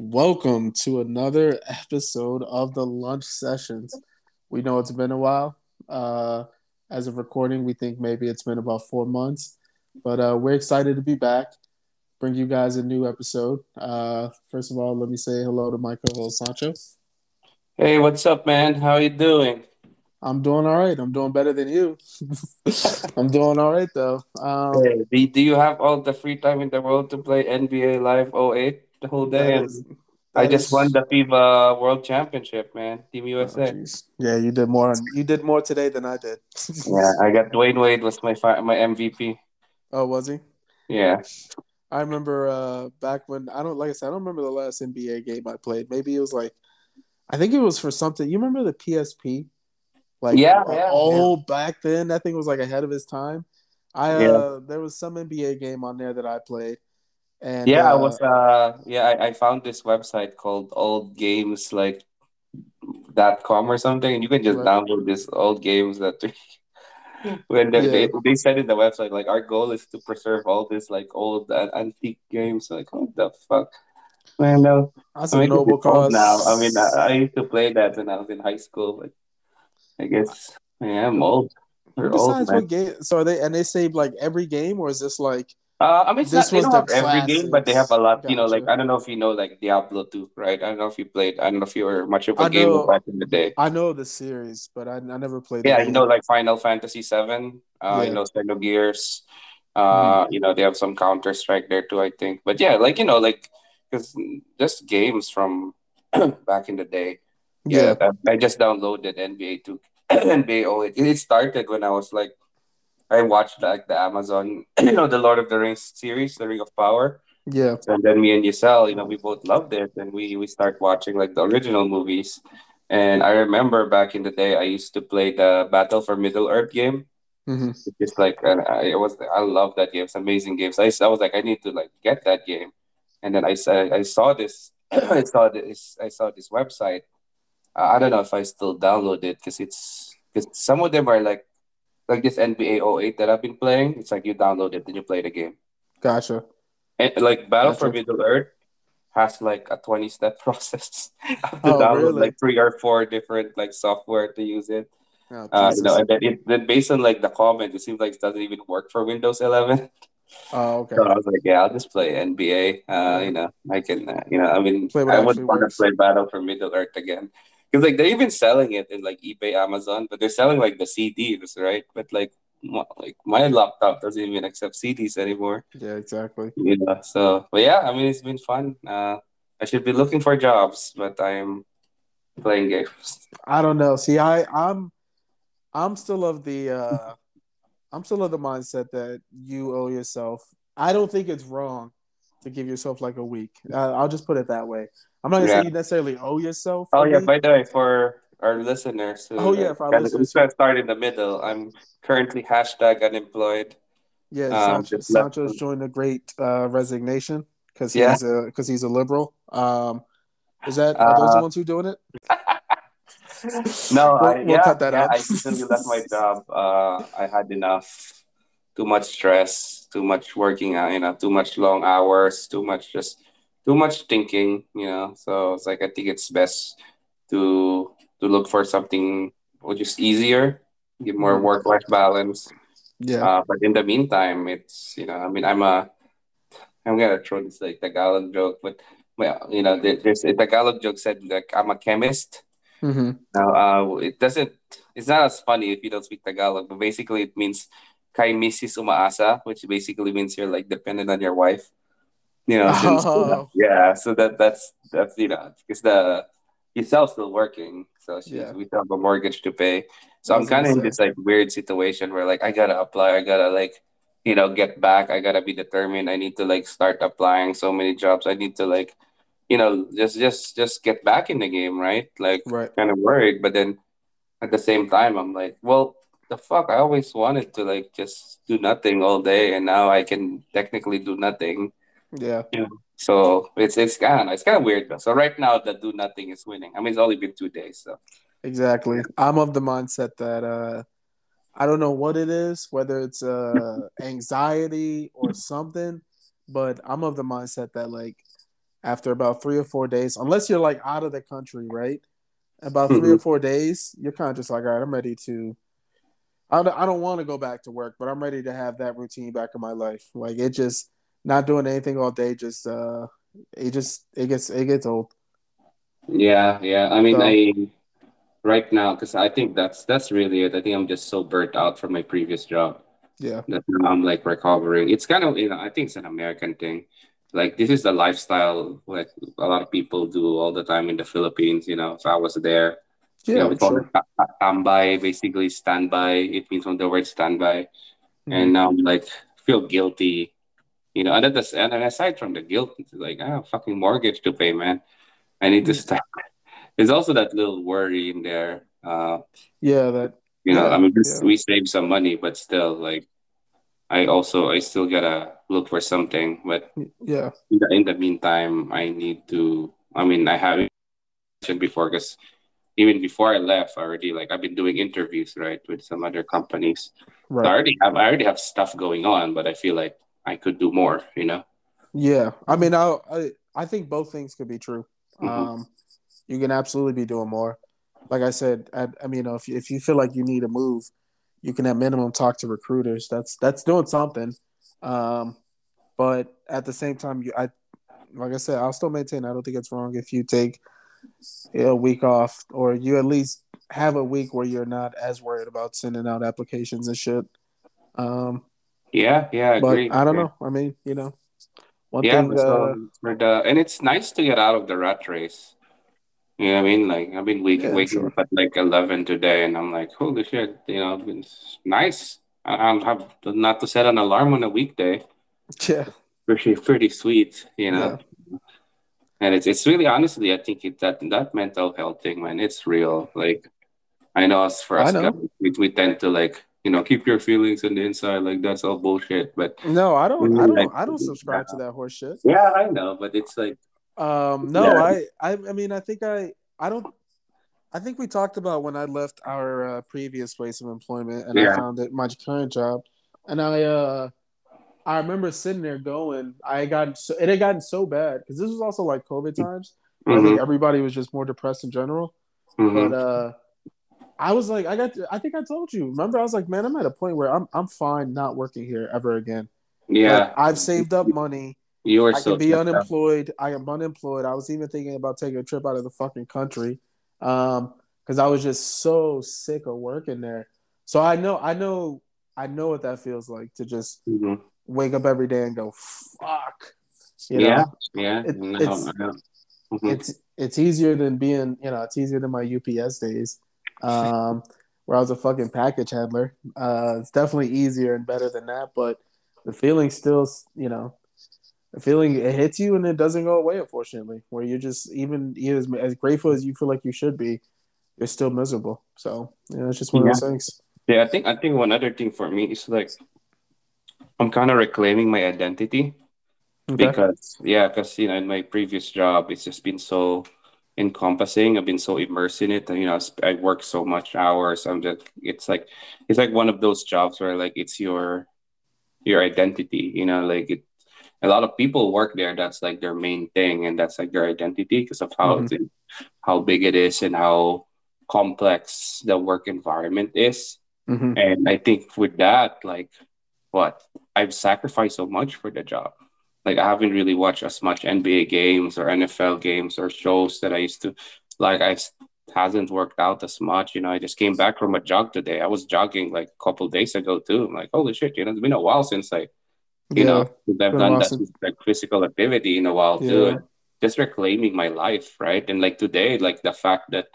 Welcome to another episode of the Lunch Sessions. We know it's been a while. Uh, as of recording, we think maybe it's been about four months, but uh, we're excited to be back. Bring you guys a new episode. Uh, first of all, let me say hello to my co-host Sancho. Hey, what's up, man? How you doing? I'm doing all right. I'm doing better than you. I'm doing all right though. Um, Hey, do, do you have all the free time in the world to play NBA Live 08 the whole day? that I just won the FIBA World Championship, man. Team oh, USA. jeez. yeah, you did more. You did more today than I did. yeah, I got Dwyane Wade was my fi- my MVP. Oh, was he? Yeah. I remember uh, back when I don't like I said I don't remember the last NBA game I played. Maybe it was like I think it was for something. You remember the PSP? Like Yeah, yeah, oh back then that thing was like ahead of its time. I uh there was some NBA game on there that I played and Yeah, I uh, was uh yeah, I, I found this website called old games like dot com or something, and you can just Right. download these old games that when they, they, Yeah. they said in the website like our goal is to preserve all this like old uh, antique games like what the fuck man no that's I a mean noble cause. now I mean I, I used to play that when I was in high school but I guess yeah I'm old we're old Besides, man what game? So are they and they save like every game, or is this like uh I mean it's this not they don't the have every game but they have a lot you know like I don't know if you know like Diablo 2 right I don't know if you played I don't know if you were much of a I gamer know, back in the day I know the series, but I, I never played Yeah, you know, like Final Fantasy Seven, uh, you know, Xenogears, Gears. uh, you know, they have some Counter Strike there too, I think. But yeah, like you know, like because just games from back in the day. Yeah, Yeah. that, I just downloaded NBA two, NBA oh it, it started when I was like I watched like the Amazon, you know, the Lord of the Rings series, The Ring of Power. Yeah. And then me and Giselle, you know, we both loved it, and we we start watching like the original movies. And I remember back in the day, I used to play the Battle for Middle Earth game. hmm It's just like and I it was I love that game. It's amazing game. So I, I was like, I need to like get that game. And then I said I saw this I saw this I saw this website. I don't know if I still download it because it's because some of them are like like this NBA 08 that I've been playing. It's like you download it, then you play the game. Gotcha. And like Battle for Middle Earth has like a 20 step process. I have to Oh, download really? like three or four different like software to use it. Oh, Uh, you know, and then it then based on like the comment, it seems like it doesn't even work for Windows 11. Oh, okay. So I was like, yeah, I'll just play NBA. Uh, you know, I can, uh, you know, I mean, Play I would want to play Battle for Middle Earth again because like they're even selling it in like eBay, Amazon, but they're selling like the CDs, right? But like, my, like my laptop doesn't even accept CDs anymore. Yeah, exactly. You know, so but yeah, I mean, it's been fun. Uh, I should be looking for jobs, but I'm playing games. I don't know. See, I I'm I'm still of the uh I'm still of the mindset that you owe yourself. I don't think it's wrong to give yourself like a week. Uh, I'll just put it that way. I'm not gonna Yeah. say you necessarily owe yourself. Oh yeah, week. by the way, for our listeners who Oh, yeah, for our listeners we start in the middle. I'm currently hashtag unemployed. Yeah, Um, Sancho, Sancho's joined the great uh, resignation because Yeah. he's a because he's a liberal. Um, is that are those the Uh, ones who doing it? No, We'll- I we'll yeah, cut that yeah, out. I recently left my job. Uh, I had enough, too much stress, too much working, uh, you know, too much long hours, too much just too much thinking, you know. So it's like I think it's best to to look for something which is easier, give more Mhm. work life balance. Yeah, Uh, but in the meantime, it's you know, I mean, I'm a I'm gonna throw this like Tagalog joke, but well, you know, there, there's a Tagalog joke said like I'm a chemist. hmm Now, uh, it doesn't. It's not as funny if you don't speak Tagalog, but basically it means "kay misis umaasa," which basically means you're like dependent on your wife. You know, since Oh. yeah. So that that's that's you know because the Giselle's still working, so she's Yeah. we still have a mortgage to pay. So I I'm kind of in this like weird situation where like I gotta apply, I gotta like you know get back, I gotta be determined. I need to like start applying so many jobs. I need to like you know just just just get back in the game, right? Like right. kind of worried, but then at the same time, I'm like, well, the fuck, I always wanted to like just do nothing all day, and now I can technically do nothing. Yeah, So it's it's kind of it's kind of weird though. So right now, the do nothing is winning. I mean, it's only been two days, so exactly. I'm of the mindset that uh, I don't know what it is, whether it's uh, anxiety or something, but I'm of the mindset that like after about three or four days, unless you're like out of the country, right? About 3 mm-hmm. or four days, you're kind of just like, all right, I'm ready to. I don't, I don't want to go back to work, but I'm ready to have that routine back in my life. Like it just not doing anything all day, just uh, it just it gets it gets old. Yeah, yeah. I mean, so, I right now because I think that's that's really it. I think I'm just so burnt out from my previous job. Yeah, that I'm like recovering. It's kind of you know I think it's an American thing. Like this is the lifestyle like a lot of people do all the time in the Philippines. You know, so I was there. Yeah, you know, sure. tambay, basically standby. It means from the word standby, mm-hmm. and um, like feel guilty you know, and, that's, and aside from the guilt, it's like, ah, fucking mortgage to pay, man. I need to stop. There's also that little worry in there. Uh, yeah, that. You know, yeah, I mean, yeah. we save some money, but still, like, I also I still gotta look for something. But yeah, in the, in the meantime, I need to. I mean, I haven't mentioned before because even before I left, already like I've been doing interviews right with some other companies. Right. So I already have I already have stuff going on, but I feel like I could do more, you know? Yeah. I mean, I, I, I think both things could be true. Mm-hmm. Um, you can absolutely be doing more. Like I said, I, I mean, you know, if you, if you feel like you need a move, you can at minimum talk to recruiters. That's that's doing something. Um, but at the same time, you, I, like I said, I'll still maintain. I don't think it's wrong if you take a week off, or you at least have a week where you're not as worried about sending out applications and shit. Um, yeah, yeah, I but agree. I don't know. I mean, you know, one yeah, thing. Uh, for the, and it's nice to get out of the rat race. You know what I mean? Like I've been wake, yeah, waking sure. up at like eleven today, and I'm like, holy shit! You know, it's nice. I, I have not to set an alarm on a weekday. Yeah, pretty pretty sweet. You know. Yeah. And it's it's really honestly, I think it, that that mental health thing, man, it's real. Like I know us for us, guys, we, we tend to like you know, keep your feelings on the inside. Like that's all bullshit. But no, I don't. I don't. Like, I don't subscribe to that horse shit. Yeah, I know, but it's like. Um. No, yeah. I, I. I mean, I think I. I don't. I think we talked about when I left our uh, previous place of employment and yeah. I found it my current job, and I. uh I remember sitting there going, I got so, it had gotten so bad because this was also like COVID times. Mm-hmm. I think mm-hmm. everybody was just more depressed in general. Mm-hmm. But uh, I was like, I got, to, I think I told you. Remember, I was like, man, I'm at a point where I'm, I'm fine not working here ever again. Yeah, like, I've saved up money. You are I can be unemployed. Up. I am unemployed. I was even thinking about taking a trip out of the fucking country, um, because I was just so sick of working there. So I know, I know, I know what that feels like to just mm-hmm. Wake up every day and go, fuck. You know? Yeah, yeah. It, no, it's, no. Mm-hmm. it's it's easier than being, you know, it's easier than my UPS days um, where I was a fucking package handler. Uh, it's definitely easier and better than that, but the feeling still, you know, the feeling it hits you and it doesn't go away, unfortunately. Where you're just even as, as grateful as you feel like you should be, you're still miserable. So you know, it's just one yeah. of those things. Yeah, I think I think one other thing for me is like I'm kind of reclaiming my identity okay. because yeah, because you know in my previous job it's just been so encompassing. I've been so immersed in it. and You know, I work so much hours. I'm just it's like it's like one of those jobs where like it's your your identity. You know, like it. A lot of people work there. That's like their main thing, and that's like their identity because of how mm-hmm. it, how big it is and how complex the work environment is. Mm-hmm. And I think with that, like, what I've sacrificed so much for the job like I haven't really watched as much NBA games or NFL games or shows that I used to like I hasn't worked out as much. You know, I just came back from a jog today. I was jogging like a couple days ago too. I'm like, holy shit, you know, it's been a while since I, you yeah, know, I've done that like physical activity in a while yeah. too. just reclaiming my life, right? And like today, like the fact that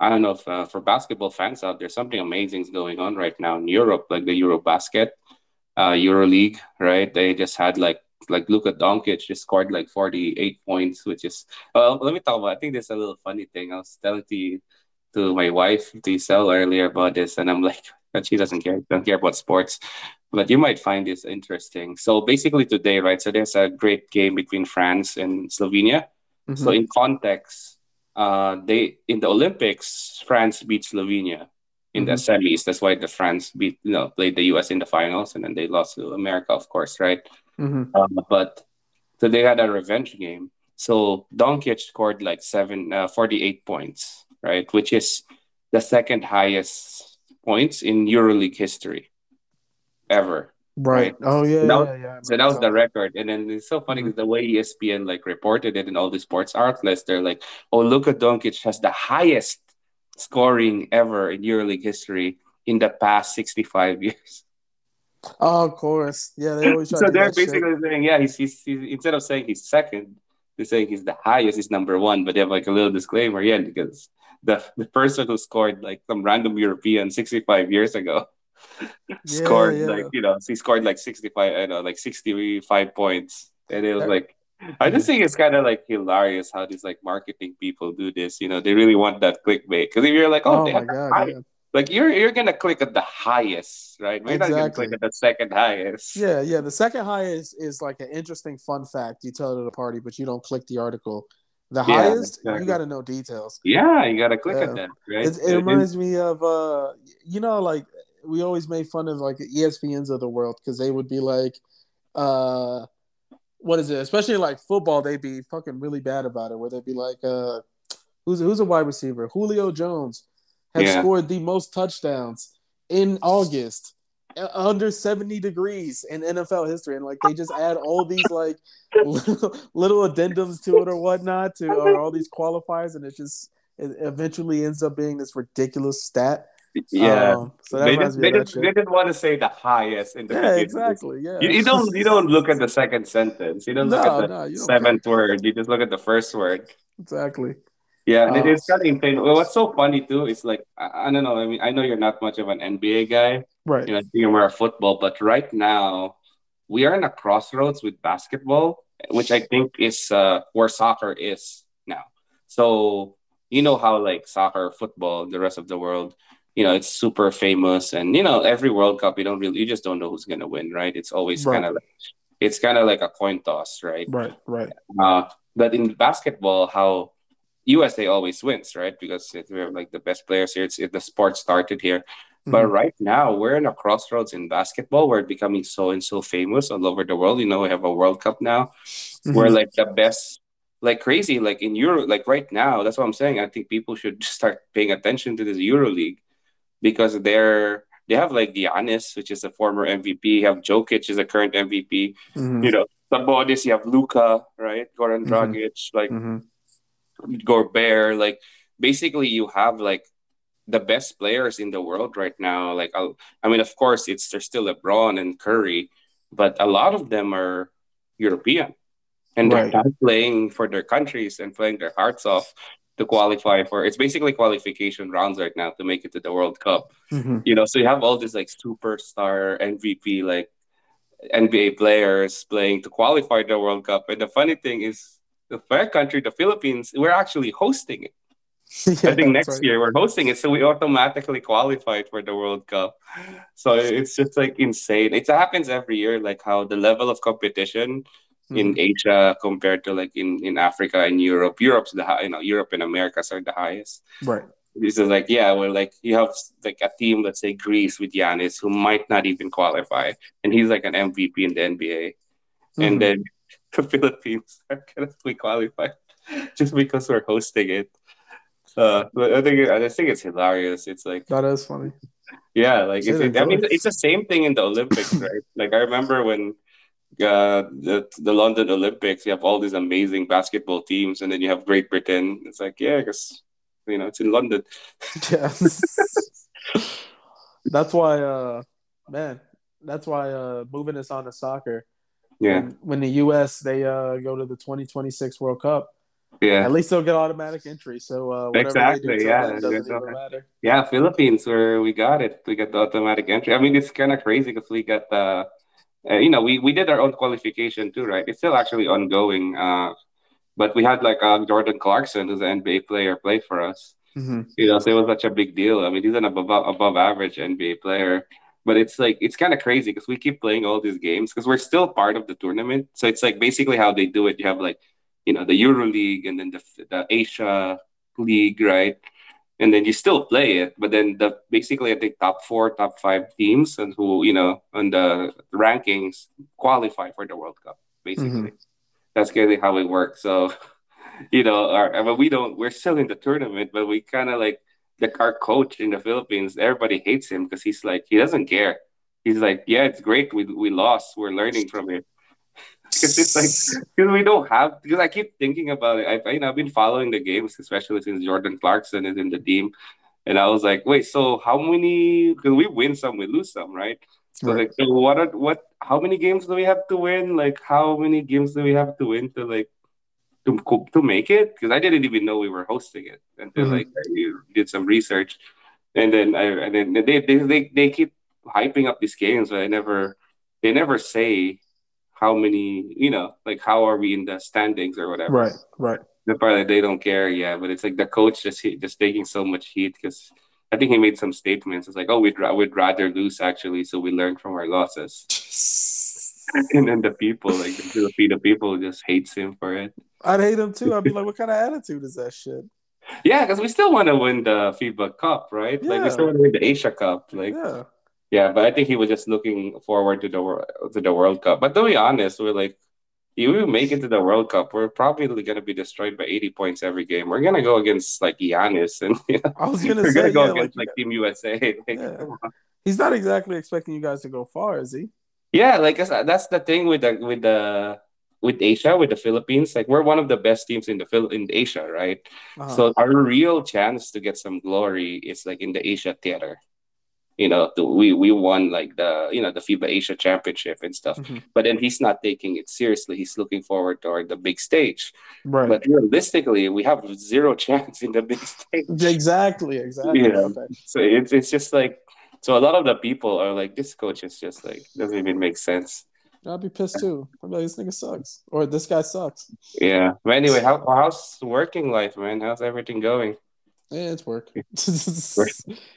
I don't know if uh, for basketball fans out there, something amazing is going on right now in Europe, like the Eurobasket, uh, EuroLeague, right? They just had like like Luka Doncic just scored like 48 points, which is well, let me talk about I think there's a little funny thing. I was telling to to my wife Giselle earlier about this, and I'm like, she doesn't care, don't care about sports. But you might find this interesting. So basically today, right? So there's a great game between France and Slovenia. Mm-hmm. So in context, uh, they in the Olympics, France beat Slovenia in mm-hmm. the semis. That's why the France beat you know played the US in the finals, and then they lost to America, of course, right? Mm-hmm. Um, but so they had a revenge game, So Doncic scored like seven, uh, 48 points, right? Which is the second highest points in EuroLeague history ever. Right. Oh yeah, That yeah, yeah. So that was the record. And then it's so funny because the way ESPN like reported it and all the sports outlets, they're like, oh, Luka Doncic has the highest scoring ever in EuroLeague history in the past 65 years. Oh, of course. Yeah, They always try so to they're that shit. basically saying, yeah, he's, he's, he's instead of saying he's second, they're saying he's the highest, he's number one. But they have like a little disclaimer, yeah, because the the person who scored like some random European 65 years ago scored yeah. like you know he scored like 65 I know like 65 points and it was like I just think it's kind of like hilarious how these like marketing people do this. You know, they really want that clickbait because if you're like, oh, Oh my god. high- Yeah. like you're you're gonna click at the highest, right? We're not gonna click at the second highest. Yeah, yeah. The second highest is like an interesting fun fact you tell it at a party, but you don't click the article. The Yeah, highest, exactly. you got to know details. Yeah, you gotta click Yeah. at that, right? It, it reminds me of, uh, you know, like we always made fun of like the ESPNs of the world because they would be like, uh, what is it? Especially like football, they'd be fucking really bad about it. Where they'd be like, uh, who's who's a wide receiver? Julio Jones has Yeah. scored the most touchdowns in August under 70 degrees in NFL history. And like they just add all these like little, little addendums to it or whatnot to or all these qualifiers, and it just it eventually ends up being this ridiculous stat. Yeah. Um, so they just, they, just, they just want to say the highest in the Yeah, beginning. exactly. Yeah. You, you don't you don't look at the second sentence. You don't look at the no, seventh word. You just look at the first word. exactly. Yeah, and it Oh. is kind of insane. Well, what's so funny too is like I, I don't know. I mean, I know you're not much of an NBA guy. Right. You know, you're more football, but right now we are in a crossroads with basketball, which I think is uh, where soccer is now. So you know how like soccer, football, the rest of the world, you know, it's super famous, and you know every World Cup, you don't really, you just don't know who's gonna win, right? It's always Right. kind of like it's kind of like a coin toss, right? Right. Right. Uh, but in basketball, how USA always wins, right? Because we have like the best players here. It's it, the sport started here. But Mhm. right now, we're in a crossroads in basketball. We're becoming so and so famous all over the world. You know, we have a World Cup now. We're Mhm. like the best, like crazy. Like in Euro, like right now, that's what I'm saying. I think people should start paying attention to this Euro League because they're they have like Giannis, which is a former MVP. You have Jokic, is a current MVP. Mhm. You know, Sabonis. You have Luka, right? Goran Mhm. Dragic, like Mhm. Gobert, like basically you have like the best players in the world right now. Like I'll, I mean, of course, it's there's still LeBron and Curry, but a lot of them are European, and Right. they're playing for their countries and playing their hearts off to qualify for. It's basically qualification rounds right now to make it to the World Cup. Mhm. You know, so you have all these like superstar MVP like NBA players playing to qualify the World Cup. And the funny thing is, the fair country, the Philippines, we're actually hosting it. Yeah, I think next right. year we're hosting it, so we automatically qualified for the World Cup. So it's just like insane. It happens every year, like how the level of competition in Mhm. Asia compared to like in, in Africa and Europe. Europe's the high, you know, Europe and Americas are the highest. Right. This is like, yeah, we're like you have like a team, let's say Greece with Giannis, who might not even qualify, and he's like an MVP in the NBA. Mhm. And then the Philippines are gonna be qualified just because we're hosting it. Uh, but I think I just think it's hilarious. It's like, that is funny. yeah, like it's, It I mean, it's the same thing in the Olympics, right? Like I remember when uh, the the London Olympics, you have all these amazing basketball teams, and then you have Great Britain. It's like, yeah, because you know it's in London. Yeah. that's why, uh, man, that's why uh, moving us on to soccer. Yeah, When, when the U.S. they uh, go to the 2026 World Cup, yeah, at least they'll get automatic entry. So uh, whatever Exactly, yeah, doesn't even matter. yeah. Philippines, where we got it, we got the automatic entry. I mean, it's kind of crazy because we got the. Uh, you know, we, we did our own qualification too, right? It's still actually ongoing. Uh, but we had like uh, Jordan Clarkson, who's an NBA player, play for us. Mhm. You know, so it was such a big deal. I mean, he's an above above average NBA player, but it's like it's kind of crazy because we keep playing all these games because we're still part of the tournament. So it's like basically how they do it. You have like, you know, the Euro League and then the the Asia League, right? And then you still play it, but then the basically I think top four, top five teams and who you know on the rankings qualify for the World Cup. Basically, mm-hmm. That's kind of how it works. So, you know, our, I mean, we don't. We're still in the tournament, but we kind of like the our coach in the Philippines. Everybody hates him because he's like he doesn't care. He's like, yeah, it's great. We we lost. We're learning from it. Because it's like because we don't have because I keep thinking about it. I you know I've been following the games, especially since Jordan Clarkson is in the team, and I was like, wait, so how many? Because we win some, we lose some, right? So right. like, so what are what? How many games do we have to win? Like, how many games do we have to win to like to to make it? Because I didn't even know we were hosting it until mm-hmm. like I did some research, and then I and then they they they, they keep hyping up these games, but I never they never say how many you know like how are we in the standings or whatever. Right, right. The part that they don't care, yeah. But it's like the coach just just taking so much heat because I think he made some statements. It's like, oh, we'd we'd rather lose actually, so we learn from our losses. and then the people, like the the people, just hates him for it. I'd hate him too. I'd be like, what kind of attitude is that shit? Yeah, because we still want to win the FIBA Cup, right? Yeah. Like we still want to win the Asia Cup. Like, yeah. Yeah, but I think he was just looking forward to the to the World Cup. But to be honest, we're like, if we make it to the World Cup, we're probably going to be destroyed by 80 points every game. We're going to go against like Giannis, and you know, I was going to say, we're going to go yeah, against like, like Team USA. Like, yeah. He's not exactly expecting you guys to go far, is he? Yeah, like that's the thing with the with the with Asia, with the Philippines. Like we're one of the best teams in the Phil in Asia, right? Uh-huh. So our real chance to get some glory is like in the Asia theater you know, the, we we won like the you know the FIBA Asia Championship and stuff. Mm-hmm. But then he's not taking it seriously. He's looking forward toward the big stage. Right. But realistically, we have zero chance in the big stage. Exactly. Exactly. You know? So it's it's just like so a lot of the people are like this coach is just like doesn't even make sense. I'd be pissed too. I'm like, this nigga sucks, or this guy sucks. Yeah. But anyway, how how's working life, man? How's everything going? Yeah, it's work.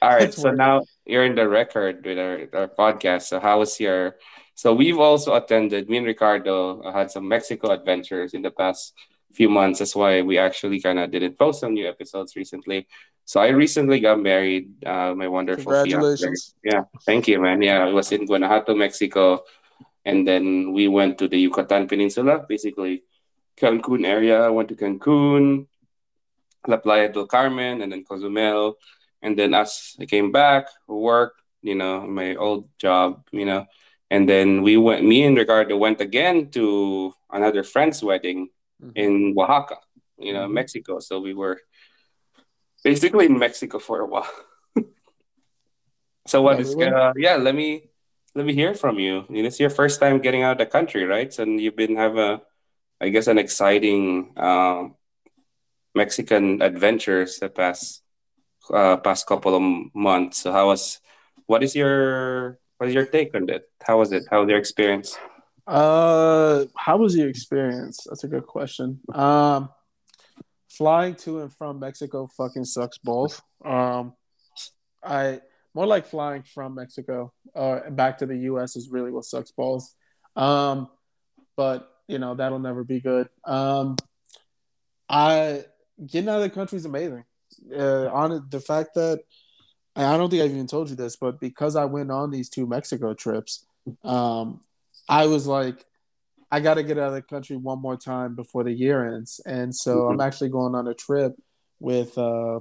All right. It's so work. now you're in the record with our, our podcast. So how was your so we've also attended me and Ricardo had some Mexico adventures in the past few months. That's why we actually kind of didn't post some new episodes recently. So I recently got married. Uh, my wonderful Congratulations. Fiance. Yeah, thank you, man. Yeah, I was in Guanajuato, Mexico, and then we went to the Yucatan Peninsula, basically Cancun area. I went to Cancun, La Playa del Carmen, and then Cozumel. And then as I came back, work, you know, my old job, you know, and then we went. Me and Ricardo went again to another friend's wedding mm-hmm. in Oaxaca, you know, mm-hmm. Mexico. So we were basically in Mexico for a while. so what yeah, is uh, yeah? Let me let me hear from you. you know, it's your first time getting out of the country, right? And you've been have a, I guess, an exciting um, Mexican adventures the past uh, past couple of months. So how was what is your what is your take on that? How was it? How was your experience? Uh how was your experience? That's a good question. Um flying to and from Mexico fucking sucks both. Um I more like flying from Mexico uh back to the US is really what sucks balls. Um but you know that'll never be good. Um I getting out of the country is amazing. Uh, on the fact that I don't think I've even told you this, but because I went on these two Mexico trips, um, I was like, I got to get out of the country one more time before the year ends, and so mm-hmm. I'm actually going on a trip with uh,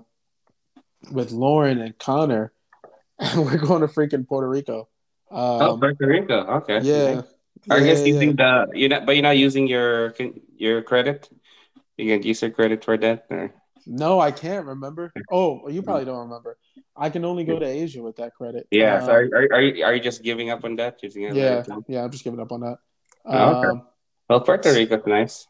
with Lauren and Connor. We're going to freaking Puerto Rico. Um, oh, Puerto Rico. Okay. Yeah. I yeah, guess using yeah. the you know, but you're not using your your credit. You get user credit for that? Or? No, I can't remember. Oh, you probably don't remember. I can only go to Asia with that credit. Yeah. Um, so are, are, are, you, are you just giving up on that? Yeah. Yeah, I'm just giving up on that. Oh, okay. Um, well, Puerto Rico's nice.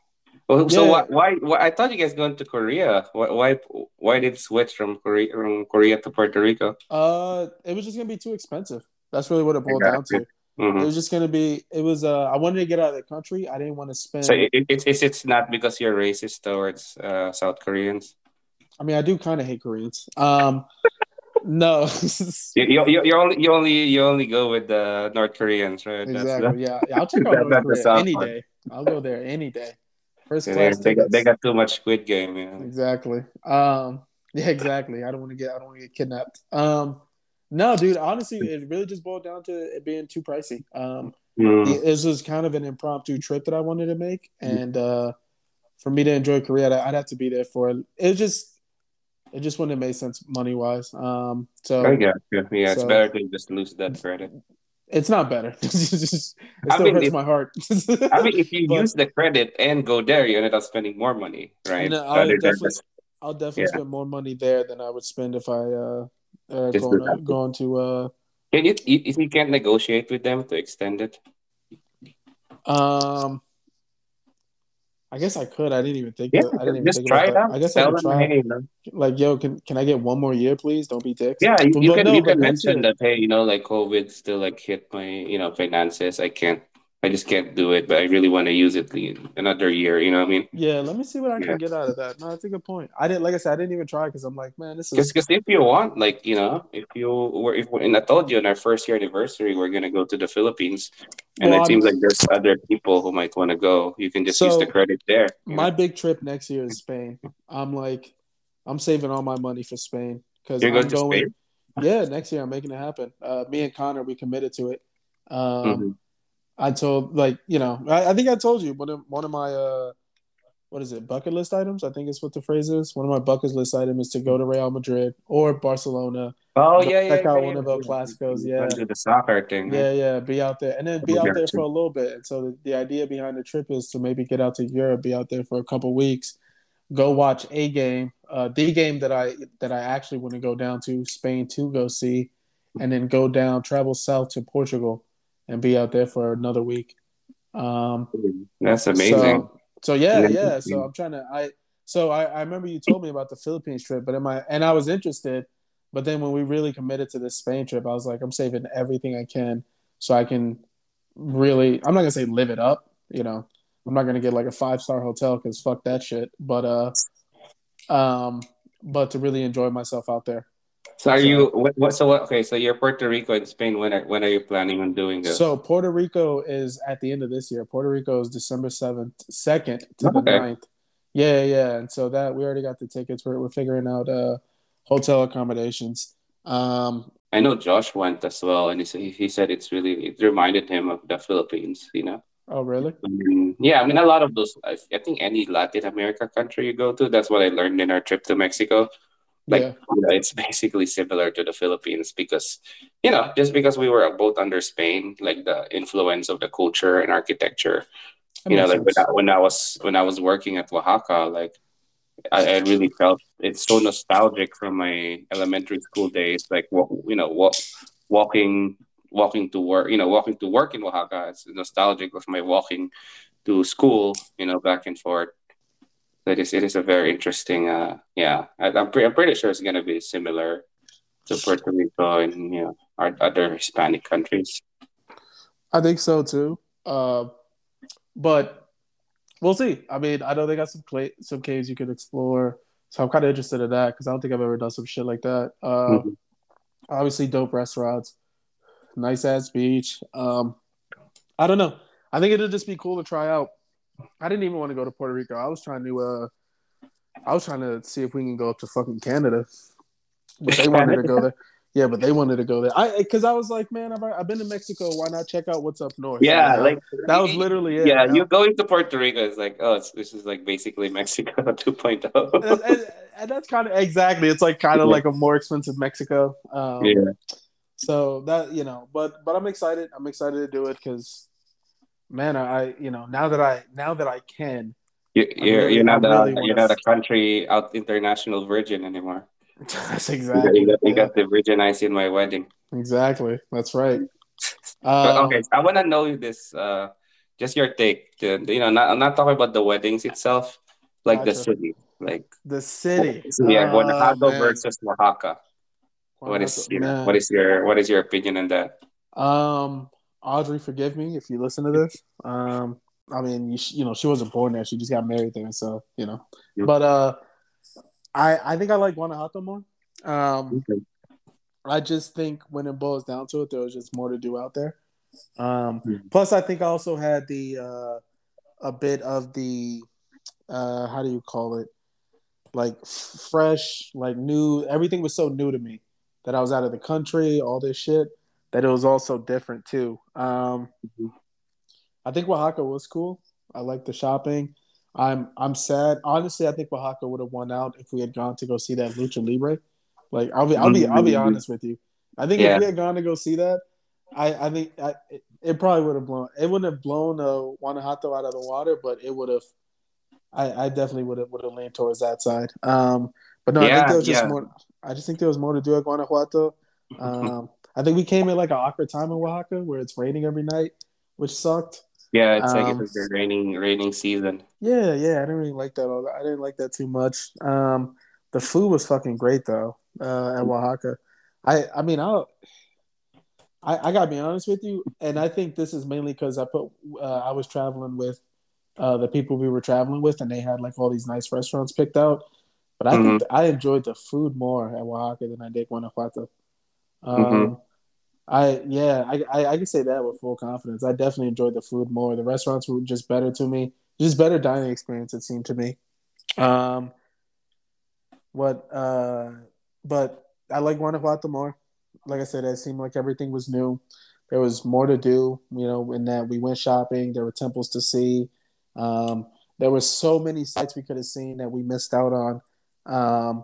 Well, so yeah. why, why, why? I thought you guys going to Korea. Why? Why, why did switch from Korea from Korea to Puerto Rico? Uh, it was just gonna be too expensive. That's really what it boiled down to. Mm-hmm. It was just gonna be. It was. Uh, I wanted to get out of the country. I didn't want to spend. So it, it's it's it's not because you're racist towards uh, South Koreans. I mean, I do kind of hate Koreans. Um, no. you, you, you only you only you only go with the North Koreans, right? Exactly. yeah. yeah, I'll check out North Korea any part. day. I'll go there any day. First yeah, class. They, got, they got too much Squid Game. Yeah. Exactly. Um. Yeah. Exactly. I don't want to get. I don't want to get kidnapped. Um. No, dude. Honestly, it really just boiled down to it being too pricey. Um, mm. this was kind of an impromptu trip that I wanted to make, and uh, for me to enjoy Korea, I'd, have to be there for it. It just it just wouldn't have made sense money wise. Um, so I yeah, yeah, yeah. It's better to just lose that credit. It's not better. it still I mean, hurts if, my heart. I mean, if you but, use the credit and go there, you end up spending more money, right? I'll definitely, just, I'll definitely yeah. spend more money there than I would spend if I uh, uh going, going to uh. Can you if you can't negotiate with them to extend it? Um, I guess I could. I didn't even think. Yeah, of, I didn't even just think try it out. I guess Tell I could try. Hey, like, yo, can can I get one more year, please? Don't be dicks. Yeah, you, you can no, you can mention that. Hey, you know, like COVID still like hit my you know finances. I can't I just can't do it, but I really want to use it another year. You know what I mean? Yeah, let me see what I can get out of that. No, that's a good point. I didn't, like I said, I didn't even try because I'm like, man, this is because if you want, like, you know, if you were, if and I told you on our first year anniversary, we're gonna go to the Philippines, and well, it I'm... seems like there's other people who might want to go. You can just so, use the credit there. My know? big trip next year is Spain. I'm like, I'm saving all my money for Spain because I'm going. Spain? Yeah, next year I'm making it happen. Uh, me and Connor, we committed to it. Um, mm-hmm I told like you know I, I, think I told you one of one of my uh what is it bucket list items I think is what the phrase is one of my bucket list items is to go to Real Madrid or Barcelona. Oh yeah, check yeah, out yeah, one yeah, of El Clásicos. Yeah, do the soccer thing. Yeah, yeah, be out there and then be out there for a little bit. And so the, the idea behind the trip is to maybe get out to Europe, be out there for a couple weeks, go watch a game, uh, the game that I that I actually want to go down to Spain to go see, and then go down travel south to Portugal and be out there for another week. Um, That's amazing. So, so yeah, yeah. So I'm trying to. I so I, I remember you told me about the Philippines trip, but am I and I was interested, but then when we really committed to this Spain trip, I was like, I'm saving everything I can so I can really. I'm not gonna say live it up. You know, I'm not gonna get like a five star hotel because fuck that shit. But uh, um, but to really enjoy myself out there. So are so, you what, what so what, okay, so you're Puerto Rico and Spain. When are when are you planning on doing this? So Puerto Rico is at the end of this year. Puerto Rico is December seventh, second to okay. the 9th. Yeah, yeah. And so that we already got the tickets. We're we're figuring out uh hotel accommodations. Um I know Josh went as well and he he said it's really it reminded him of the Philippines, you know. Oh really? Um, yeah, I mean a lot of those I, I think any Latin America country you go to, that's what I learned in our trip to Mexico like yeah. you know, it's basically similar to the Philippines because you know just because we were both under Spain, like the influence of the culture and architecture. That you know, like when I, when I, was when I was working at Oaxaca, like I, I, really felt it's so nostalgic from my elementary school days. Like you know, walk, walking walking to work, you know, walking to work in Oaxaca. It's nostalgic of my walking to school, you know, back and forth it is it is a very interesting. Uh, yeah, I, am pre- I'm pretty sure it's gonna be similar to Puerto Rico and you know our other Hispanic countries. I think so too. Uh, but we'll see. I mean, I know they got some clay, some caves you can explore, so I'm kind of interested in that because I don't think I've ever done some shit like that. Uh, mm-hmm. Obviously, dope restaurants, nice ass beach. Um, I don't know. I think it'll just be cool to try out I didn't even want to go to Puerto Rico. I was trying to uh I was trying to see if we can go up to fucking Canada. But they wanted to go there. Yeah, but they wanted to go there. I because I was like, man, I've, I've been to Mexico. Why not check out what's up north? Yeah, like that was literally it. Yeah, you're going to Puerto Rico is like, oh, this is like basically Mexico 2.0. and, and, and that's kind of exactly. It's like kind of yeah. like a more expensive Mexico. Um, yeah. So that you know, but but I'm excited. I'm excited to do it because man, I you know now that I now that I can. You, you're really, you're not a really you're not a country out international virgin anymore. That's exactly. You got, you got, the virgin ice in my wedding. Exactly. That's right. um, okay, I want to know this. Uh, just your take. To, you know, not, I'm not talking about the weddings itself, like gotcha. the city, like the city. Yeah, uh, Guanajuato versus Oaxaca. What is you know, what is your what is your opinion on that? Um, Audrey, forgive me if you listen to this. Um, I mean, you, you know, she wasn't born there; she just got married there, so you know. But uh, I I think I like Guanajuato more. Um, okay. I just think when it boils down to it, there was just more to do out there. Um, mm-hmm. Plus, I think I also had the uh, a bit of the uh, how do you call it, like fresh, like new. Everything was so new to me that I was out of the country, all this shit that it was also different too. Um, mm-hmm. I think Oaxaca was cool. I like the shopping. I'm I'm sad. Honestly, I think Oaxaca would have won out if we had gone to go see that Lucha Libre. Like I'll be I'll be I'll be mm-hmm. honest with you. I think yeah. if we had gone to go see that, I I think I, it, it probably would have blown. It wouldn't have blown uh, Guanajuato out of the water, but it would have. I, I definitely would have would have leaned towards that side. Um, but no, yeah, I think there was just yeah. more. I just think there was more to do at Guanajuato. Um, I think we came in like an awkward time in Oaxaca where it's raining every night, which sucked. Yeah, it's um, like it's a raining raining season. Yeah, yeah, I didn't really like that. All I didn't like that too much. Um, the food was fucking great though uh, at Oaxaca. I I mean I I, I gotta be honest with you, and I think this is mainly because I put uh, I was traveling with uh, the people we were traveling with, and they had like all these nice restaurants picked out. But I mm-hmm. I enjoyed the food more at Oaxaca than I did Guanajuato. Um, mm-hmm. I yeah, I, I, I can say that with full confidence. I definitely enjoyed the food more. The restaurants were just better to me, just better dining experience. It seemed to me. Um, what uh, but I like Guanajuato more. Like I said, it seemed like everything was new. There was more to do, you know, in that we went shopping. There were temples to see. Um, there were so many sites we could have seen that we missed out on, um,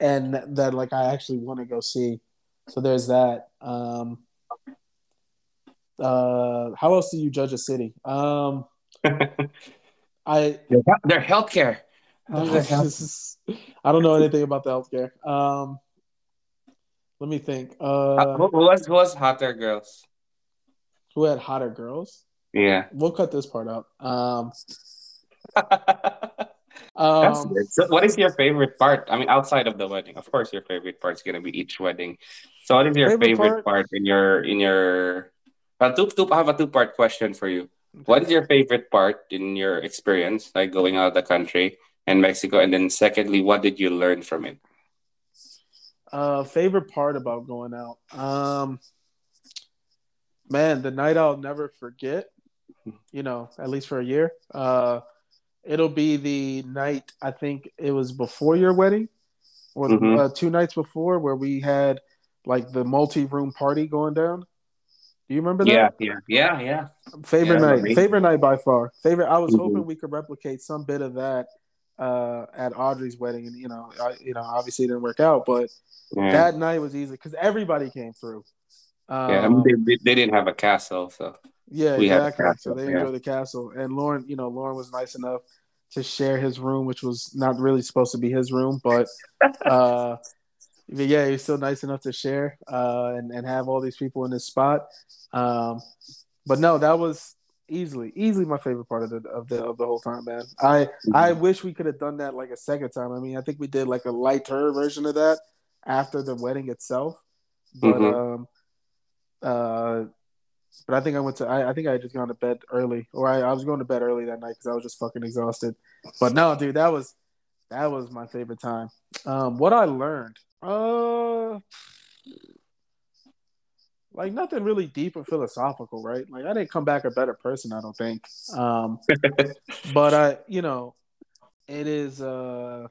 and that like I actually want to go see. So there's that. Um, uh, how else do you judge a city? Um, I their healthcare. I don't know anything about the healthcare. Um, let me think. Uh, who, was who was hotter girls? Who had hotter girls? Yeah, we'll cut this part out. Um, um, so what is your favorite part? I mean, outside of the wedding, of course, your favorite part is gonna be each wedding. So, what is your favorite, favorite part? part? in your in your? Uh, two, two, I have a two part question for you. Okay. What is your favorite part in your experience, like going out of the country and Mexico? And then, secondly, what did you learn from it? Uh, favorite part about going out, um, man, the night I'll never forget. You know, at least for a year. Uh, it'll be the night I think it was before your wedding, or mm-hmm. uh, two nights before, where we had like the multi-room party going down. Do you remember that? Yeah, yeah, yeah, yeah. Favorite yeah, night, favorite night by far. Favorite. I was mm-hmm. hoping we could replicate some bit of that uh, at Audrey's wedding, and you know, I, you know, obviously it didn't work out, but yeah. that night was easy because everybody came through. Um, yeah, I mean, um, they, they didn't have a castle, so yeah, we exactly. Castle, so they yeah. enjoyed the castle, and Lauren, you know, Lauren was nice enough to share his room, which was not really supposed to be his room, but uh, but yeah, he's still nice enough to share uh, and and have all these people in this spot. Um, but no, that was easily easily my favorite part of the of the of the whole time, man. I mm-hmm. I wish we could have done that like a second time. I mean, I think we did like a lighter version of that after the wedding itself, but mm-hmm. um, uh, but I think I went to I, I think I just gone to bed early, or I, I was going to bed early that night because I was just fucking exhausted. But no, dude, that was that was my favorite time. Um, what I learned, uh, like nothing really deep or philosophical, right? Like I didn't come back a better person, I don't think. Um, but I, you know, it is. Uh,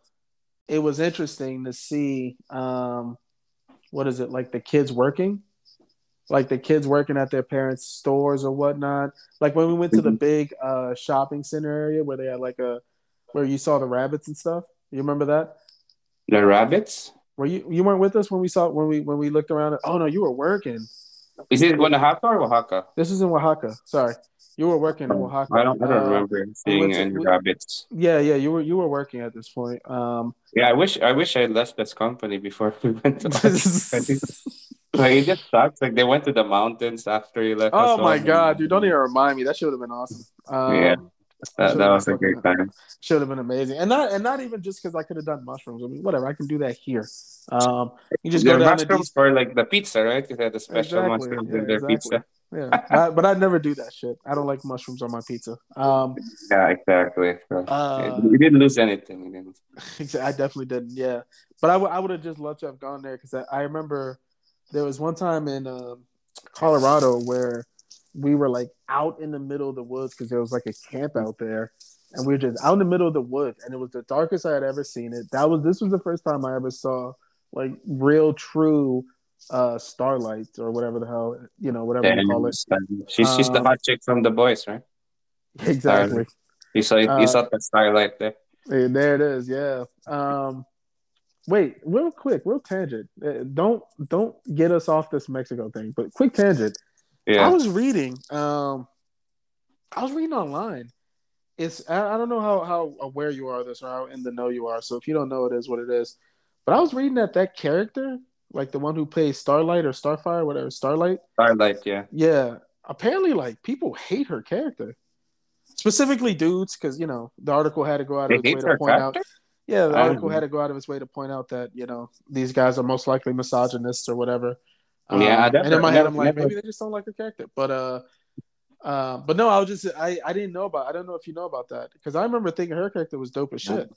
it was interesting to see. Um, what is it like the kids working? Like the kids working at their parents' stores or whatnot. Like when we went to the mm-hmm. big uh, shopping center area where they had like a where you saw the rabbits and stuff. You remember that? The rabbits? Were you you weren't with us when we saw when we when we looked around? Oh no, you were working. Is it Oaxaca or Oaxaca? This is in Oaxaca. Sorry, you were working in Oaxaca. I don't. I don't uh, remember seeing any we, rabbits. Yeah, yeah, you were you were working at this point. Um, yeah, I wish I wish I left this company before we went to. like it just sucks. Like they went to the mountains after you left. Oh my god, dude! Don't even remind me. That should have been awesome. Um, yeah. That, that was a great time. Should have been amazing, and not and not even just because I could have done mushrooms. I mean, whatever, I can do that here. Um, you just the go down mushrooms for like the pizza, right? Because they had the special exactly. mushrooms yeah, in their exactly. pizza. Yeah, I, but I'd never do that shit. I don't like mushrooms on my pizza. Um, yeah, exactly. So, uh, we didn't lose anything. Didn't. I definitely didn't. Yeah, but I, w- I would have just loved to have gone there because I, I remember there was one time in um, Colorado where we were like out in the middle of the woods because there was like a camp out there, and we were just out in the middle of the woods, and it was the darkest I had ever seen it. That was this was the first time I ever saw like real, true uh, Starlight or whatever the hell you know, whatever you call it. She's she's the Um, hot chick from the boys, right? Exactly. You saw you Uh, saw the Starlight there. There it is. Yeah. Um, wait, real quick, real tangent. Uh, don't don't get us off this Mexico thing, but quick tangent. Yeah. I was reading. Um, I was reading online. It's I, I don't know how how aware you are of this or how in the know you are. So if you don't know, it is what it is. But I was reading that that character, like the one who plays Starlight or Starfire, whatever, Starlight. Starlight, yeah. Yeah, apparently, like people hate her character, specifically dudes, because you know the article had to go out of its way to point out. Yeah, the article had to go out of its way to point out that you know these guys are most likely misogynists or whatever. Yeah, I Um, and in my head, I'm like, never- maybe they just don't like her character. But uh, uh, but no, I was just I I didn't know about. I don't know if you know about that because I remember thinking her character was dope as shit.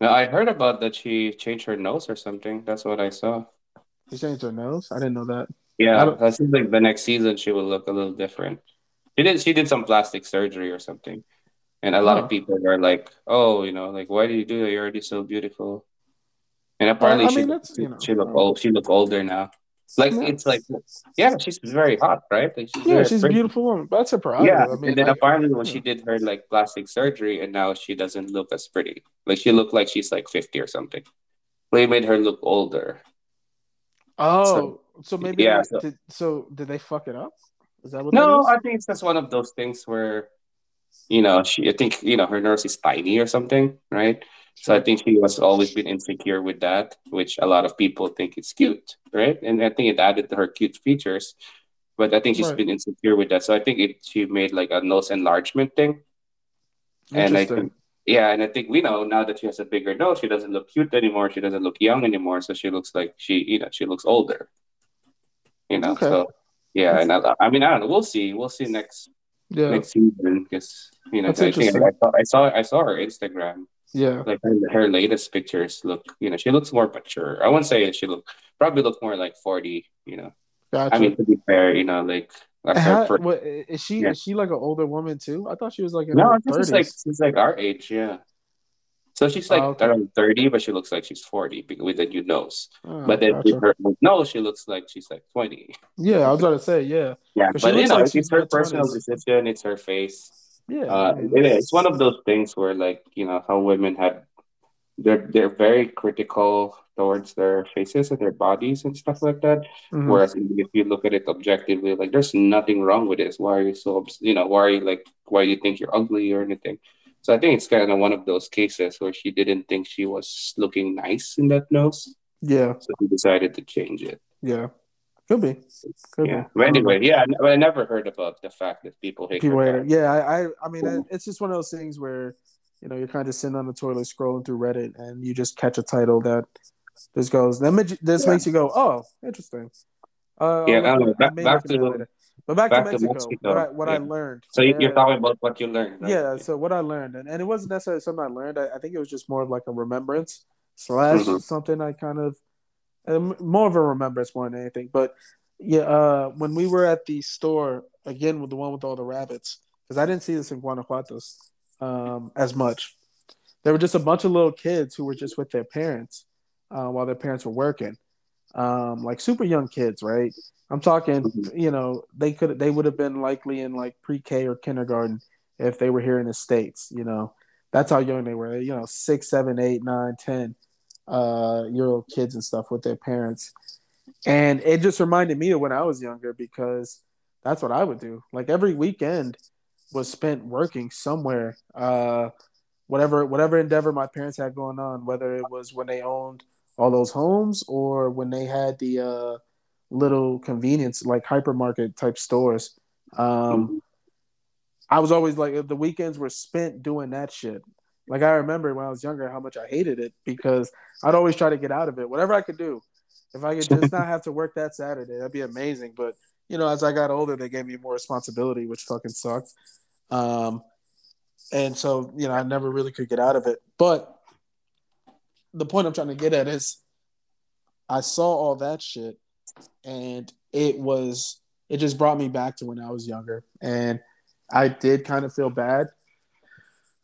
No, I heard about that she changed her nose or something. That's what I saw. She changed her nose. I didn't know that. Yeah, I think like the next season she will look a little different. She did she did some plastic surgery or something. And a lot of people are like, "Oh, you know, like why do you do that? You're already so beautiful." And apparently I she mean, you know, she look old. She look older now. Like it's like yeah, she's very hot, right? Like she's Yeah, she's a beautiful woman. That's a problem. Yeah, I mean, and then like, apparently when yeah. she did her like plastic surgery, and now she doesn't look as pretty. Like she looked like she's like fifty or something. They made her look older. oh, so, maybe yeah, they- so- did, so did they fuck it up? Is that what No, I think it's just one of those things where, you know, she. I think you know her nose is tiny or something, right? So I think she has always been insecure with that, which a lot of people think it's cute, right? And I think it added to her cute features, but I think she's Right. been insecure with that. So I think it she made like a nose enlargement thing, and I think yeah, and I think we know now that she has a bigger nose, she doesn't look cute anymore. She doesn't look young anymore, so she looks like she, you know, she looks older. You know, Okay. so yeah, and I, I mean, I don't know. We'll see. We'll see next yeah. next season because you know I think. I saw, I saw I saw her Instagram yeah. like her, her latest pictures look you know she looks more mature I wouldn't say she look probably look more like forty you know Gotcha. I mean to be fair you know like And after how- her first, what, is she Yeah. is she like an older woman too? I thought she was like in no her this is thirties. like she's like our age yeah so she's like Oh, okay. around thirty but she looks like she's forty with a new nose Oh, but then gotcha. with her nose she looks like she's like twenty yeah, I was gonna say yeah, yeah But but you know like it's she's her personal decision it's her face yeah. Uh, it is. It's one of those things where, like, you know, how women have they're they're very critical towards their faces and their bodies and stuff like that. mhm. Whereas if you look at it objectively, like, there's nothing wrong with this. Why are you so, you know, why are you like, why do you think you're ugly or anything? So I think it's kind of one of those cases where she didn't think she was looking nice in that nose, yeah, so she decided to change it. yeah, could be. Could Yeah. be. But anyway, yeah, I, I never heard about the fact that people hate people her hate Yeah, I, I, I mean, it's just one of those things where, you know, you're kind of sitting on the toilet scrolling through Reddit, and you just catch a title that just goes. That this Yeah. makes you go, oh, interesting. Uh, Yeah, I'll don't know. Back- back to-. But back, back to to Mexico. Mexico, What I what I learned. So you- you're talking about what you learned, right? yeah. So what I learned, and, and it wasn't necessarily something I learned. I, I think it was just more of like a remembrance slash Mhm. something I kind of um, more of a remembrance more than anything. But yeah, uh, when we were at the store again with the one with all the rabbits, because I didn't see this in Guanajuato um, as much. There were just a bunch of little kids who were just with their parents uh, while their parents were working, um, like super young kids, right? I'm talking, Mhm. you know, they could they would have been likely in like pre-K or kindergarten if they were here in the states. You know, that's how young they were. You know, six, seven, eight, nine, ten uh, year old kids and stuff with their parents, and it just reminded me of when I was younger because that's what I would do. Like every weekend was spent working somewhere. Uh, whatever whatever endeavor my parents had going on, whether it was when they owned all those homes or when they had the uh, little convenience like hypermarket type stores. Um, I was always like the weekends were spent doing that shit. Like I remember when I was younger how much I hated it because I'd always try to get out of it, whatever I could do. If I could just not have to work that Saturday, that'd be amazing. But you know, as I got older, they gave me more responsibility, which fucking sucked. Um, and so you know, I never really could get out of it. But the point I'm trying to get at is, I saw all that shit, and it was it just brought me back to when I was younger, and I did kind of feel bad.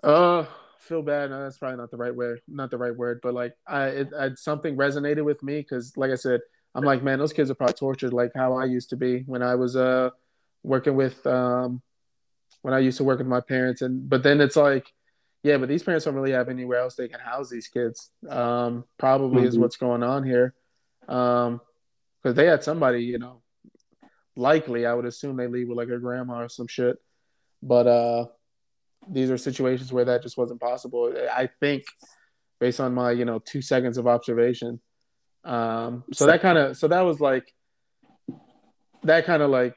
Uh, feel bad. No, that's probably not the right word. Not the right word, but like I, it, I something resonated with me because, like I said, I'm like, man, those kids are probably tortured like how I used to be when I was uh working with um when I used to work with my parents and but then it's like yeah, but these parents don't really have anywhere else they can house these kids. Um, probably mm-hmm. is what's going on here. Um, because they had somebody, you know, likely I would assume they leave with like a grandma or some shit. But uh, these are situations where that just wasn't possible. I think, based on my you know two seconds of observation. Um, so that kind of so that was like that kind of like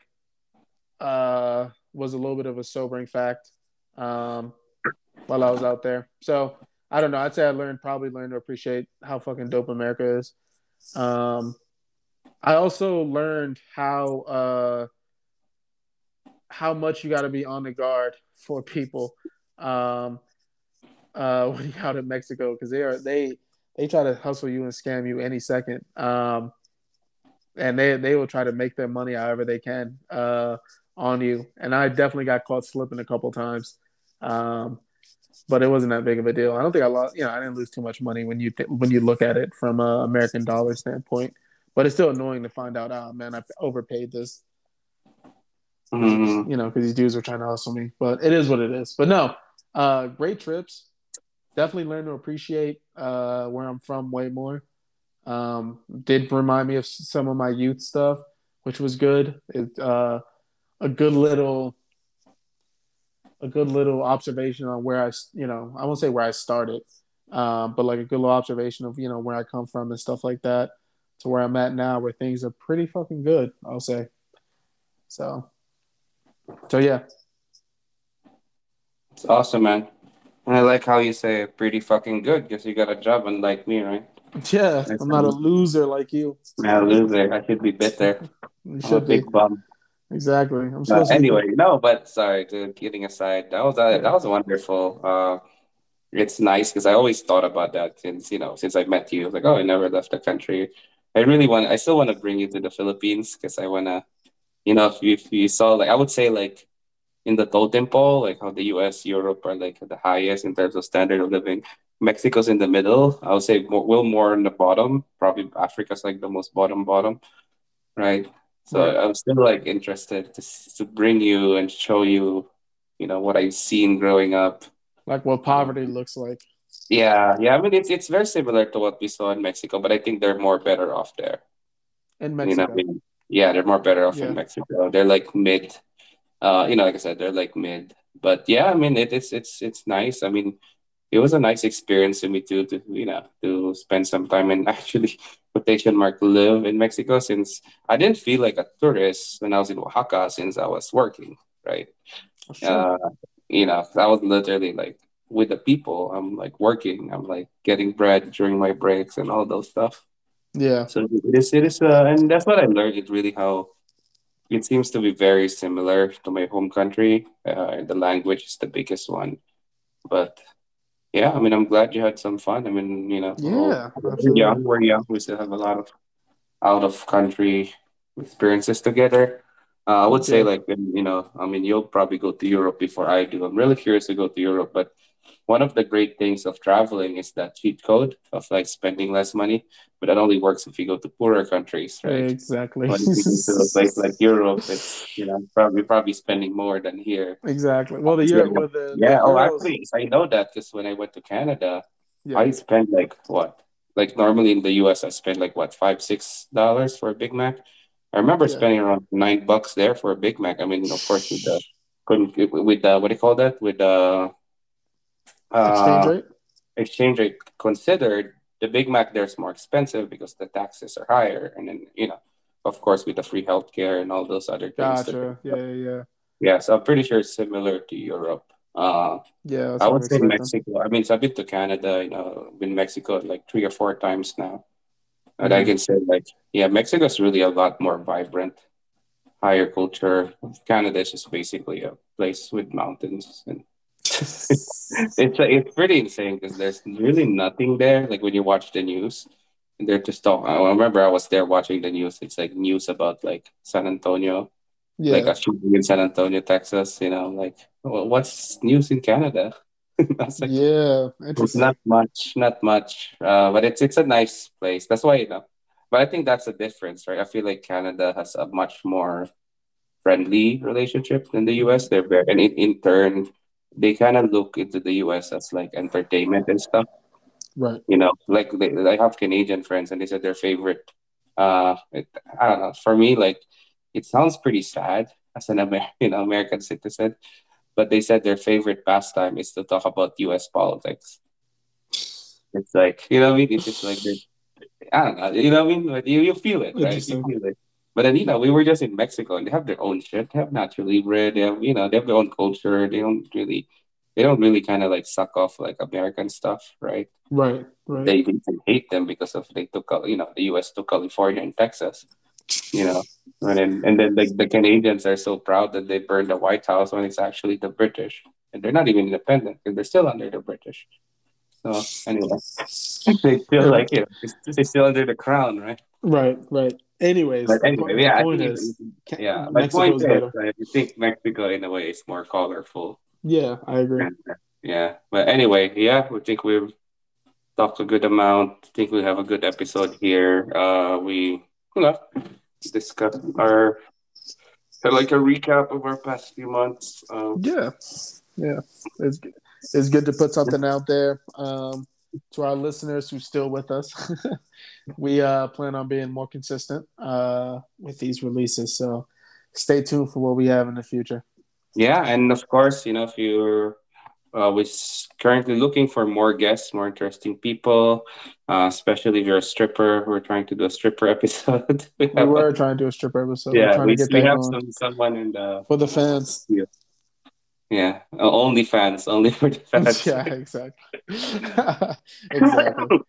uh was a little bit of a sobering fact. Um, while I was out there. So I don't know. I'd say I learned probably learned to appreciate how fucking dope America is. Um, I also learned how uh, how much you got to be on the guard for people um, uh, when you're out in Mexico because they are they they try to hustle you and scam you any second. Um, and they they will try to make their money however they can uh, on you. And I definitely got caught slipping a couple times. Um, but it wasn't that big of a deal. I don't think I lost. You know, I didn't lose too much money when you th- when you look at it from a American dollar standpoint. But it's still annoying to find out. Oh man, I overpaid this. Mm-hmm. You know, because these dudes are trying to hustle me. But it is what it is. But no, uh, great trips. Definitely learn to appreciate uh, where I'm from way more. Um, did remind me of some of my youth stuff, which was good. It, uh, a good little a good little observation on where I, you know, I won't say where I started, um, but like a good little observation of you know where I come from and stuff like that to where I'm at now, where things are pretty fucking good. I'll say. So. So yeah. It's awesome, man. And I like how you say pretty fucking good because you got a job unlike me, right? Yeah, I'm not a loser like you. Not a loser. I should be bitter. you should I'm a big bum. Exactly. I'm uh, anyway, to... no, but sorry, to getting aside, that was uh, that was wonderful. Uh, it's nice because I always thought about that since you know since I met you. I was like, oh, I never left the country. I really want. I still want to bring you to the Philippines because I wanna, you know, if you, if you saw like I would say like in the totem pole, like how the U.S., Europe are like the highest in terms of standard of living. Mexico's in the middle. I would say more, will more in the bottom. Probably Africa's like the most bottom bottom, right? So right. I'm still like interested to to bring you and show you, you know, what I've seen growing up. Like what poverty looks like. Yeah, yeah. I mean, it's it's very similar to what we saw in Mexico, but I think they're more better off there. In Mexico. You know, I mean, yeah, they're more better off yeah. in Mexico. They're like mid. Uh, you know, like I said, they're like mid. But yeah, I mean, it, it's it's it's nice. I mean, it was a nice experience for me too to you know to spend some time and actually quotation mark live in Mexico since I didn't feel like a tourist when I was in Oaxaca since I was working right? Oh, sure. uh, you know I was literally like with the people. I'm like working. I'm like getting bread during my breaks and all those stuff. Yeah. So it is it is uh, and that's what I learned it really how it seems to be very similar to my home country. Uh, the language is the biggest one. But yeah, I mean, I'm glad you had some fun. I mean, you know, yeah, we're young, we're young. We still have a lot of out of country experiences together. Uh, I would say, like, you know, I mean, you'll probably go to Europe before I do. I'm really curious to go to Europe, but one of the great things of traveling is that cheat code of like spending less money, but that only works if you go to poorer countries, right? Exactly. When you go to a place like Europe, it's you know probably probably spending more than here. Exactly. Well, the year with the yeah. The oh, actually, I know that because when I went to Canada, yeah. I spent like what like normally in the U.S. I spend like what five six dollars for a Big Mac. I remember yeah. spending around nine bucks there for a Big Mac. I mean, of course, with the couldn't with the what do you call that with the exchange uh, rate. Exchange rate considered, the Big Mac there is more expensive because the taxes are higher, and then you know, of course, with the free healthcare and all those other things. Gotcha. Yeah, yeah, yeah. Yeah, so I'm pretty sure it's similar to Europe. Uh, yeah, I would say Mexico. I mean, so I've been to Canada. You know, been Mexico like three or four times now, and mm-hmm. I can say like, yeah, Mexico is really a lot more vibrant, higher culture. Canada is just basically a place with mountains and it's it's pretty insane because there's really nothing there. Like when you watch the news, they're just talking. I remember I was there watching the news. It's like news about like San Antonio, yeah. like a shooting in San Antonio, Texas. You know, like well, what's news in Canada? like, yeah, it's not much, not much. Uh, but it's it's a nice place. That's why you know but I think that's the difference, right? I feel like Canada has a much more friendly relationship than the US. They're very, and in, in turn, they kind of look into the US as like entertainment and stuff. Right. You know, like they, I have Canadian friends, and they said their favorite. Uh, it, I don't know. For me, like it sounds pretty sad as an Amer- you know, American citizen, but they said their favorite pastime is to talk about U.S. politics. It's like you know, what I mean, it's just like I don't know, you know, what I mean, Like, you you feel it, right? You feel it. But then you know, we were just in Mexico, and they have their own shit. They have Nacho Libre. They have you know, they have their own culture. They don't really, they don't really kind of like suck off like American stuff, right? Right. Right. They even hate them because of they took you know the U.S. took California and Texas, you know, and then and then like the Canadians are so proud that they burned the White House when it's actually the British, and they're not even independent because they're still under the British. So anyway, they feel like you know, they're still under the crown, right? right. Right. Anyways, But anyway, po- yeah, the point is, yeah. My point is better. I think Mexico in a way is more colorful. Yeah, I agree. Yeah, but anyway, yeah, we think we've talked a good amount. I think we have a good episode here. Uh, we you know discussed our like a recap of our past few months. Um, Yeah, yeah. It's it's good to put something out there. Um, to our listeners who's still with us, we uh, plan on being more consistent uh, with these releases. So stay tuned for what we have in the future. yeah, and of course, you know, if you're uh, we're currently looking for more guests, more interesting people, uh, especially if you're a stripper. We're trying to do a stripper episode. we We were trying to do a stripper episode. we're yeah, trying we, to get we have some someone in the for the fans. yeah uh, only fans, only for the fans. yeah, exactly. exactly.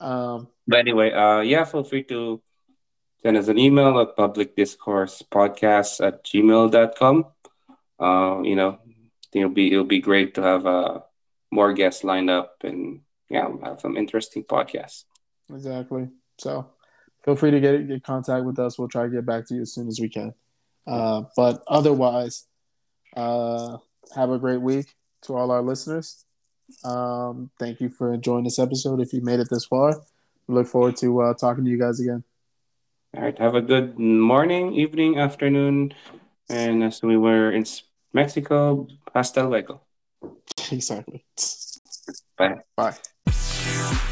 Um, But anyway, uh, yeah, feel free to send us an email at public discourse podcast at gmail.com. Uh, you know, it'll be it'll be great to have uh more guests lined up and yeah, have some interesting podcasts. Exactly. So feel free to get get contact with us. We'll try to get back to you as soon as we can. Uh, but otherwise, uh, have a great week to all our listeners. Um, thank you for enjoying this episode. If you made it this far, we look forward to uh, talking to you guys again. All right, have a good morning, evening, afternoon, and as we were in Mexico, hasta luego. exactly. Bye. Bye.